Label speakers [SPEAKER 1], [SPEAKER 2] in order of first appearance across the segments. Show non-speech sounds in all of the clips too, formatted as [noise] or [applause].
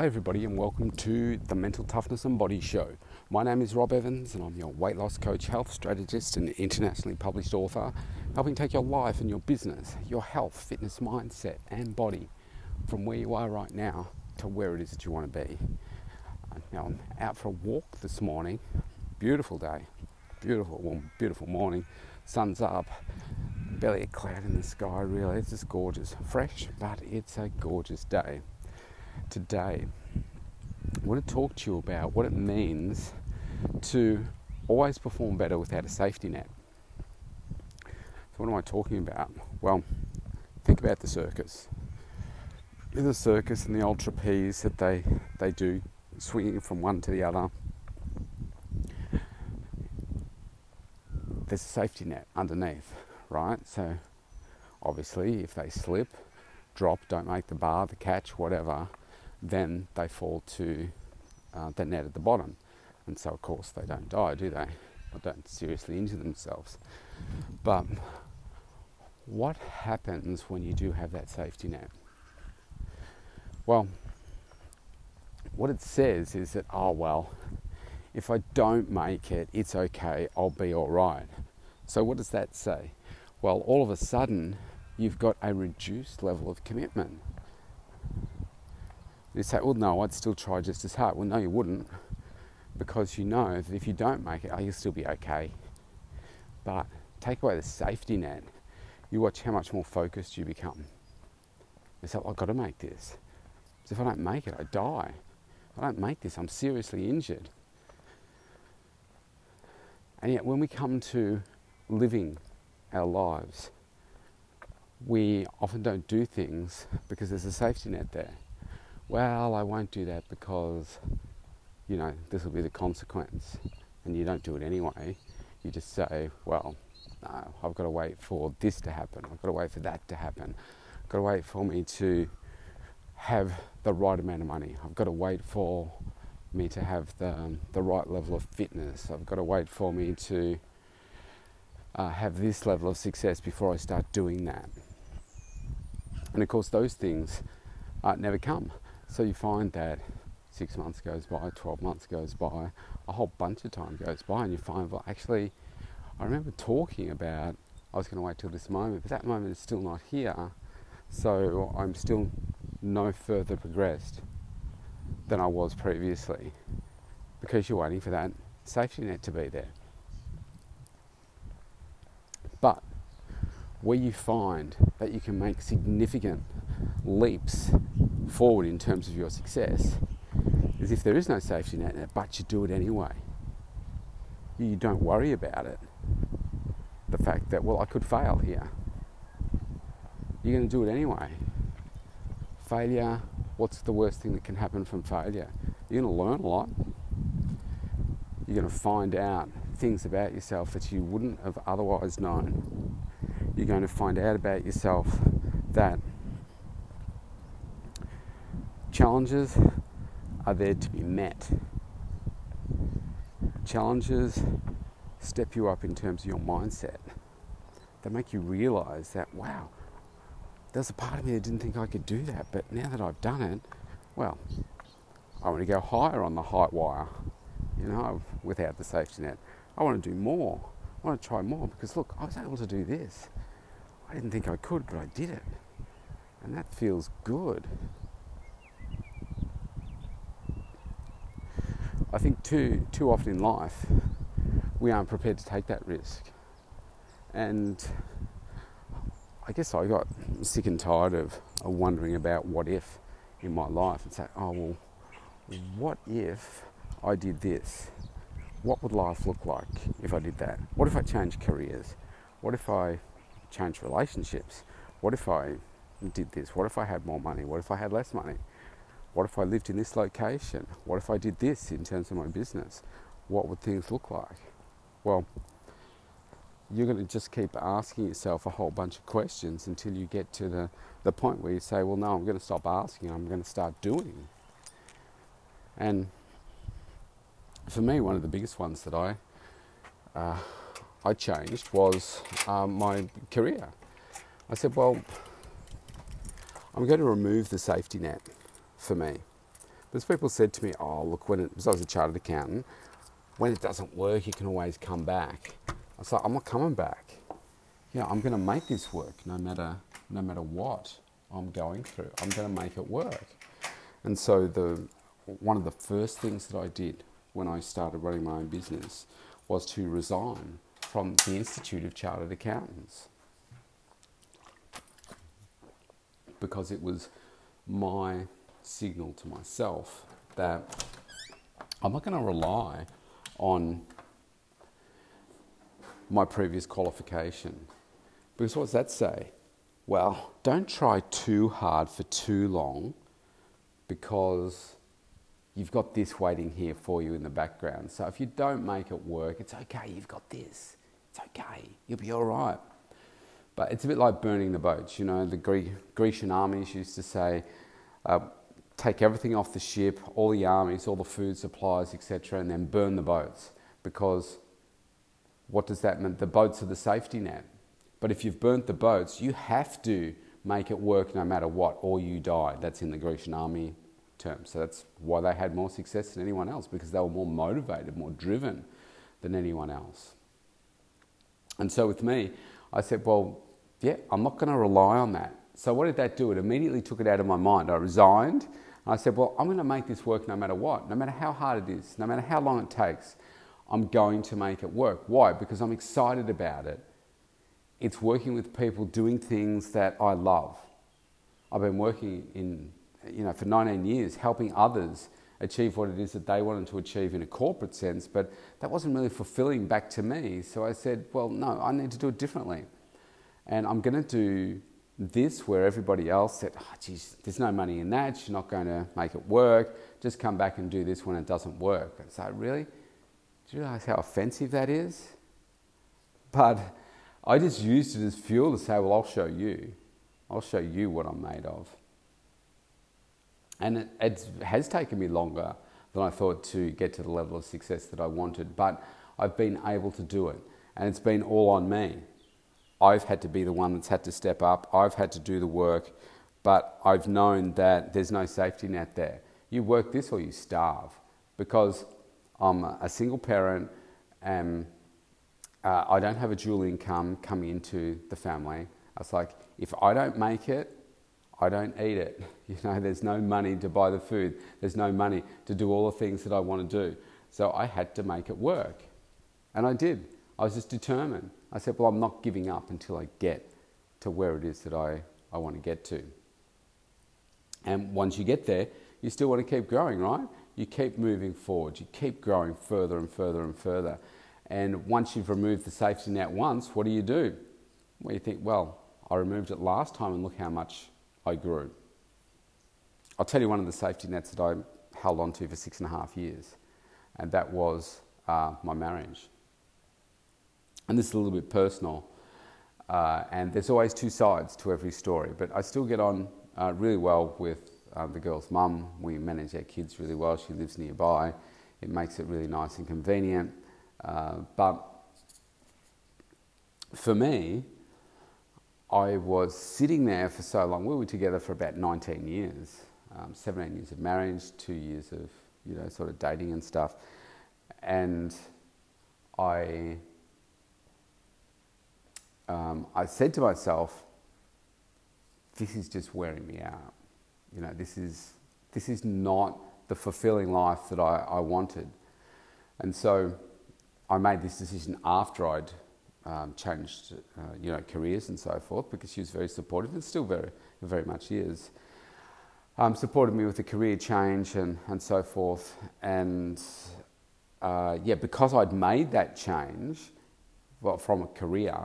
[SPEAKER 1] Hi, everybody, and welcome to the Mental Toughness and Body Show. My name is Rob Evans, and I'm your weight loss coach, health strategist, and internationally published author, helping take your life and your business, your health, fitness, mindset, and body from where you are right now to where it is that you want to be. Now, I'm out for a walk this morning. Beautiful day, beautiful, well, beautiful morning. Sun's up, barely a cloud in the sky, really. It's just gorgeous. Fresh, but it's a gorgeous day today, I want to talk to you about what it means to always perform better without a safety net. So, what am I talking about? Well, think about the circus. In the circus and the old trapeze that they, they do, swinging from one to the other, there's a safety net underneath, right? So, obviously, if they slip, drop, don't make the bar, the catch, whatever, then they fall to uh, the net at the bottom. And so, of course, they don't die, do they? Or don't seriously injure themselves. But what happens when you do have that safety net? Well, what it says is that, oh, well, if I don't make it, it's okay, I'll be all right. So, what does that say? Well, all of a sudden, you've got a reduced level of commitment. You say, well, no, I'd still try just as hard. Well, no, you wouldn't, because you know that if you don't make it, oh, you'll still be okay. But take away the safety net, you watch how much more focused you become. You say, I've got to make this. So if I don't make it, I die. If I don't make this, I'm seriously injured. And yet, when we come to living our lives, we often don't do things because there's a safety net there well, I won't do that because, you know, this will be the consequence. And you don't do it anyway. You just say, well, no, I've got to wait for this to happen. I've got to wait for that to happen. I've got to wait for me to have the right amount of money. I've got to wait for me to have the, um, the right level of fitness. I've got to wait for me to uh, have this level of success before I start doing that. And of course, those things uh, never come. So you find that six months goes by, 12 months goes by, a whole bunch of time goes by, and you find, well, actually, I remember talking about I was going to wait till this moment, but that moment is still not here. So I'm still no further progressed than I was previously because you're waiting for that safety net to be there. But where you find that you can make significant leaps forward in terms of your success is if there is no safety net, but you do it anyway. You don't worry about it. The fact that, well, I could fail here. You're going to do it anyway. Failure, what's the worst thing that can happen from failure? You're going to learn a lot. You're going to find out things about yourself that you wouldn't have otherwise known. You're going to find out about yourself that Challenges are there to be met. Challenges step you up in terms of your mindset. They make you realize that, wow, there's a part of me that didn't think I could do that, but now that I've done it, well, I want to go higher on the height wire, you know, without the safety net. I want to do more. I want to try more because look, I was able to do this. I didn't think I could, but I did it. And that feels good. I think too too often in life we aren't prepared to take that risk, and I guess I got sick and tired of, wondering about what if in my life and say, oh well, what if I did this? What would life look like if I did that? What if I changed careers? What if I changed relationships? What if I did this? What if I had more money? What if I had less money? What if I lived in this location? What if I did this in terms of my business? What would things look like? Well, you're going to just keep asking yourself a whole bunch of questions until you get to the, the point where you say, well, no, I'm going to stop asking, I'm going to start doing. And for me, one of the biggest ones that I, uh, I changed was um, my career. I said, well, I'm going to remove the safety net for me. Because people said to me, oh, look, when it, because I was a chartered accountant, when it doesn't work, you can always come back. I was like, I'm not coming back. Yeah, I'm going to make this work no matter, no matter what I'm going through. I'm going to make it work. And so the, one of the first things that I did when I started running my own business was to resign from the Institute of Chartered Accountants because it was my signal to myself that I'm not going to rely on my previous qualification. Because what does that say? Well, don't try too hard for too long because you've got this waiting here for you in the background. So if you don't make it work, it's okay, you've got this. It's okay, you'll be all right. But it's a bit like burning the boats. You know, the Greek, Grecian armies used to say, uh, take everything off the ship, all the armies, all the food supplies, etc., and then burn the boats. Because what does that mean? The boats are the safety net. But if you've burnt the boats, you have to make it work no matter what, or you die. That's in the Grecian army term. So that's why they had more success than anyone else, because they were more motivated, more driven than anyone else. And so with me, I said, well, yeah, I'm not going to rely on that. So what did that do? It immediately took it out of my mind. I resigned. I said, well, I'm going to make this work no matter what, no matter how hard it is, no matter how long it takes. I'm going to make it work. Why? Because I'm excited about it. It's working with people doing things that I love. I've been working in, you know, for 19 years, helping others achieve what it is that they wanted to achieve in a corporate sense, but that wasn't really fulfilling back to me. So I said, well, no, I need to do it differently. And I'm going to do this where everybody else said, oh, geez, there's no money in that, you're not going to make it work, just come back and do this when it doesn't work. And so, really? Do you realize how offensive that is? But I just used it as fuel to say, well, I'll show you. I'll show you what I'm made of. And it, it has taken me longer than I thought to get to the level of success that I wanted, but I've been able to do it. And it's been all on me. I've had to be the one that's had to step up. I've had to do the work, but I've known that there's no safety net there. You work this or you starve because I'm a single parent and uh, I don't have a dual income coming into the family. It's like, if I don't make it, I don't eat it. [laughs] You know, there's no money to buy the food. There's no money to do all the things that I want to do. So I had to make it work. And I did. I was just determined. I said, well, I'm not giving up until I get to where it is that I, I want to get to. And once you get there, you still want to keep growing, right? You keep moving forward. You keep growing further and further and further. And once you've removed the safety net once, what do you do? Well, you think, well, I removed it last time and look how much I grew. I'll tell you one of the safety nets that I held on to for six and a half years, and that was uh, my marriage and this is a little bit personal, uh, and there's always two sides to every story, but I still get on uh, really well with uh, the girl's mum. We manage our kids really well. She lives nearby. It makes it really nice and convenient. Uh, but for me, I was sitting there for so long. We were together for about 19 years, um, 17 years of marriage, two years of you know sort of dating and stuff, and I um, I said to myself, this is just wearing me out. You know, this is, this is not the fulfilling life that I, I wanted. And so I made this decision after I'd um, changed, uh, you know, careers and so forth, because she was very supportive and still very, very much is. Um, supported me with a career change and, and so forth. And uh, yeah, because I'd made that change well, from a career,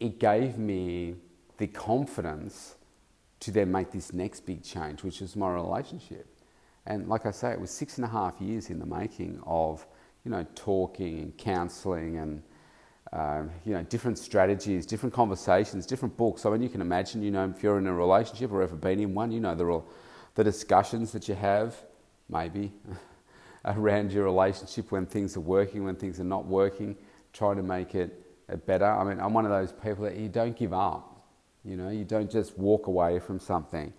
[SPEAKER 1] it gave me the confidence to then make this next big change, which was my relationship. And like I say, it was six and a half years in the making of, you know, talking and counselling and, um, you know, different strategies, different conversations, different books. I mean, you can imagine, you know, if you're in a relationship or ever been in one, you know, the, the discussions that you have, maybe, [laughs] around your relationship when things are working, when things are not working, trying to make it better. I mean, I'm one of those people that you don't give up. You know, you don't just walk away from something.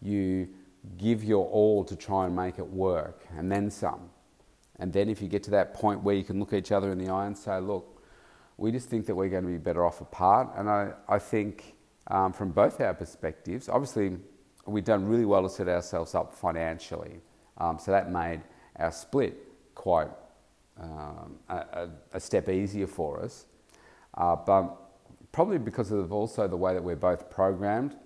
[SPEAKER 1] You give your all to try and make it work, and then some. And then if you get to that point where you can look each other in the eye and say, look, we just think that we're going to be better off apart. And I, I think um, from both our perspectives, obviously, we've done really well to set ourselves up financially. Um, so that made our split quite um, a, a, step easier for us. Uh, but probably because of also the way that we're both programmed,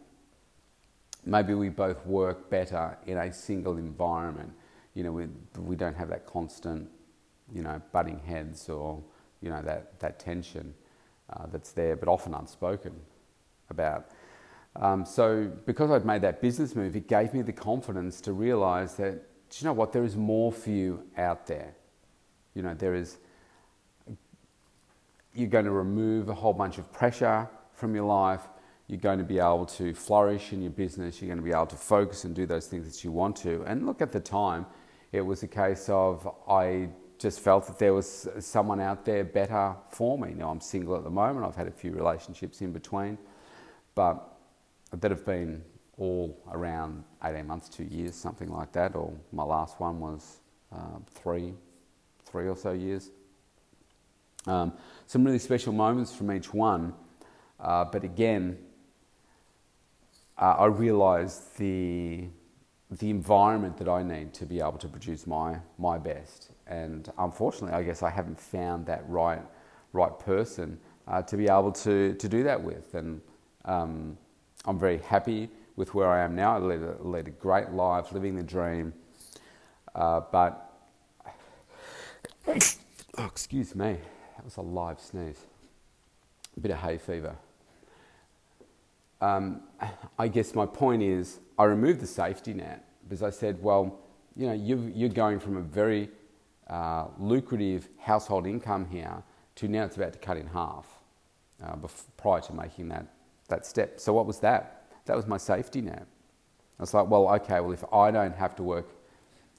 [SPEAKER 1] maybe we both work better in a single environment. You know, we, we don't have that constant, you know, butting heads or, you know, that, that tension uh, that's there, but often unspoken about. Um, so, because I'd made that business move, it gave me the confidence to realize that, do you know what, there is more for you out there. You know, there is, you're going to remove a whole bunch of pressure from your life. You're going to be able to flourish in your business. You're going to be able to focus and do those things that you want to. And look, at the time, it was a case of I just felt that there was someone out there better for me. Now, I'm single at the moment. I've had a few relationships in between, but that have been all around 18 months, two years, something like that. Or my last one was uh, three, three or so years. Um, some really special moments from each one, uh, but again, uh, I realised the the environment that I need to be able to produce my my best. And unfortunately, I guess I haven't found that right right person uh, to be able to to do that with. And um, I'm very happy with where I am now. I led a, led a great life, living the dream. Uh, but [coughs] oh, excuse me, that was a live sneeze. A bit of hay fever. Um, I guess my point is, I removed the safety net because I said, well, you know, you are going from a very uh, lucrative household income here to now it's about to cut in half uh, before, prior to making that, that step. So, what was that? That was my safety net. I was like, well, okay, well, if I don't have to work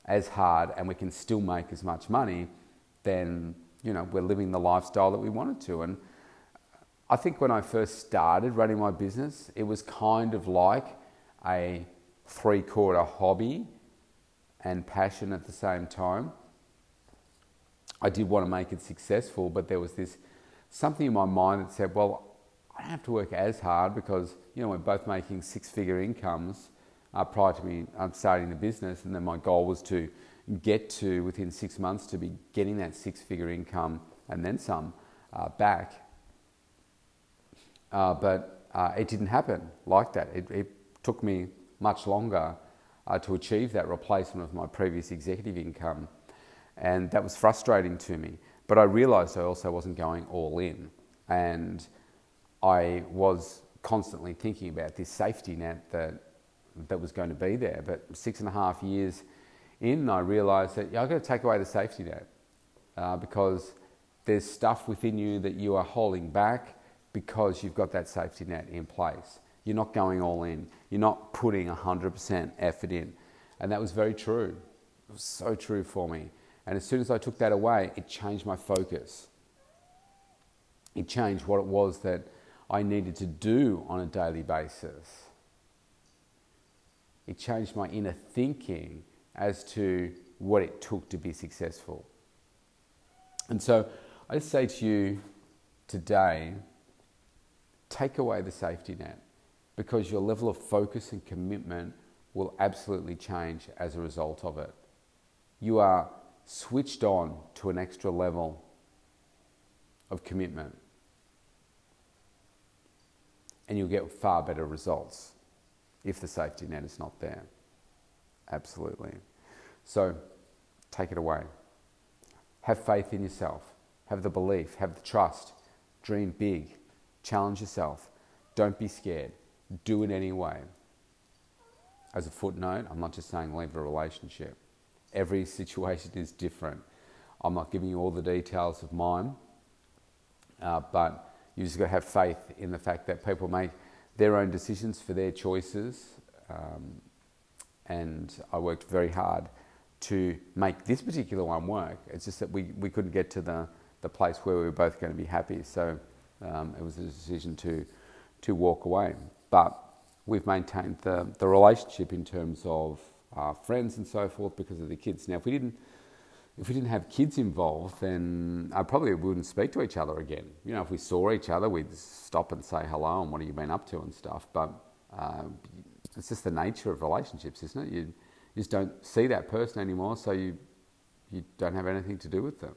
[SPEAKER 1] as hard and we can still make as much money, then, you know, we're living the lifestyle that we wanted to. And I think when I first started running my business, it was kind of like a three quarter hobby and passion at the same time. I did want to make it successful, but there was this something in my mind that said, well, I don't have to work as hard because you know we're both making six figure incomes uh, prior to me um, starting the business, and then my goal was to get to within six months to be getting that six figure income and then some uh, back. Uh, but uh, it didn't happen like that. It, it took me much longer uh, to achieve that replacement of my previous executive income. And that was frustrating to me. But I realized I also wasn't going all in. And I was constantly thinking about this safety net that, that was going to be there. But six and a half years in, I realized that yeah, I've got to take away the safety net uh, because there's stuff within you that you are holding back because you've got that safety net in place. You're not going all in. You're not putting 100% effort in. And that was very true. It was so true for me. And as soon as I took that away, it changed my focus. It changed what it was that I needed to do on a daily basis. It changed my inner thinking as to what it took to be successful. And so I say to you today take away the safety net because your level of focus and commitment will absolutely change as a result of it. You are switched on to an extra level of commitment, and you'll get far better results if the safety net is not there. Absolutely. So take it away. Have faith in yourself, have the belief, have the trust, dream big, challenge yourself, don't be scared do it anyway. As a footnote, I'm not just saying leave a relationship. Every [laughs] situation is different. I'm not giving you all the details of mine, uh, but you just got to have faith in the fact that people make their own decisions for their choices. Um, and I worked very hard to make this particular one work. It's just that we, we couldn't get to the, the place where we were both going to be happy. So um, it was a decision to, to walk away. But we've maintained the, the relationship in terms of uh, friends and so forth because of the kids. Now, if we didn't, if we didn't have kids involved, then I probably wouldn't speak to each other again. You know, if we saw each other, we'd stop and say hello and what have you been up to and stuff. But uh, it's just the nature of relationships, isn't it? You, just don't see that person anymore, so you you don't have anything to do with them.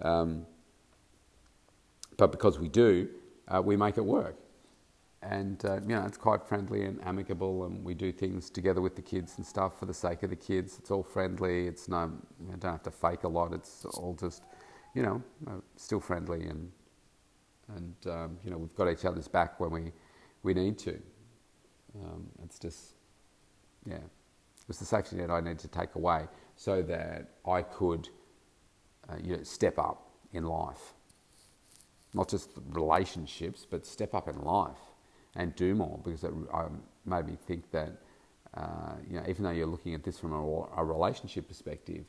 [SPEAKER 1] Um, but because we do, uh, we make it work and uh, you know it's quite friendly and amicable, and we do things together with the kids and stuff for the sake of the kids. It's all friendly. It's no, you don't have to fake a lot. It's all just, you know, uh, still friendly, and and um, you know we've got each other's back when we we need to. Um, it's just, yeah, it was the safety net I needed to take away so that I could, uh, you know, step up in life. Not just relationships, but step up in life and do more because it made me think that uh, you know even though you're looking at this from a, a, relationship perspective,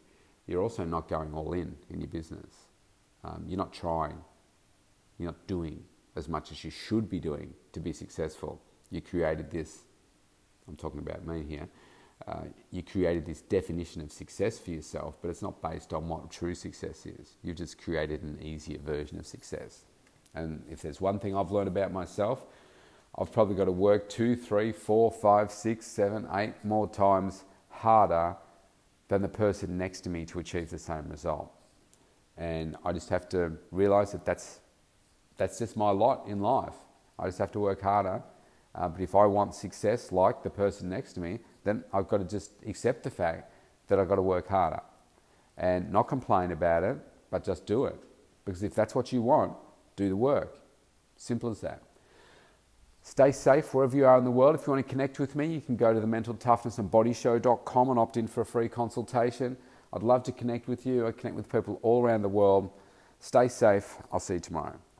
[SPEAKER 1] you're also not going all in in your business. Um, you're not trying. You're not doing as much as you should be doing to be successful. You created this. I'm talking about me here. Uh, you created this definition of success for yourself, but it's not based on what true success is. You've just created an easier version of success. And if there's one thing I've learned about myself, I've probably got to work two, three, four, five, six, seven, eight more times harder than the person next to me to achieve the same result. And I just have to realize that that's, that's just my lot in life. I just have to work harder. Uh, but if I want success like the person next to me, then I've got to just accept the fact that I've got to work harder and not complain about it, but just do it. Because if that's what you want, do the work. Simple as that. Stay safe wherever you are in the world. If you want to connect with me, you can go to the mentaltoughnessandbodyshow.com and opt in for a free consultation. I'd love to connect with you. I connect with people all around the world. Stay safe. I'll see you tomorrow.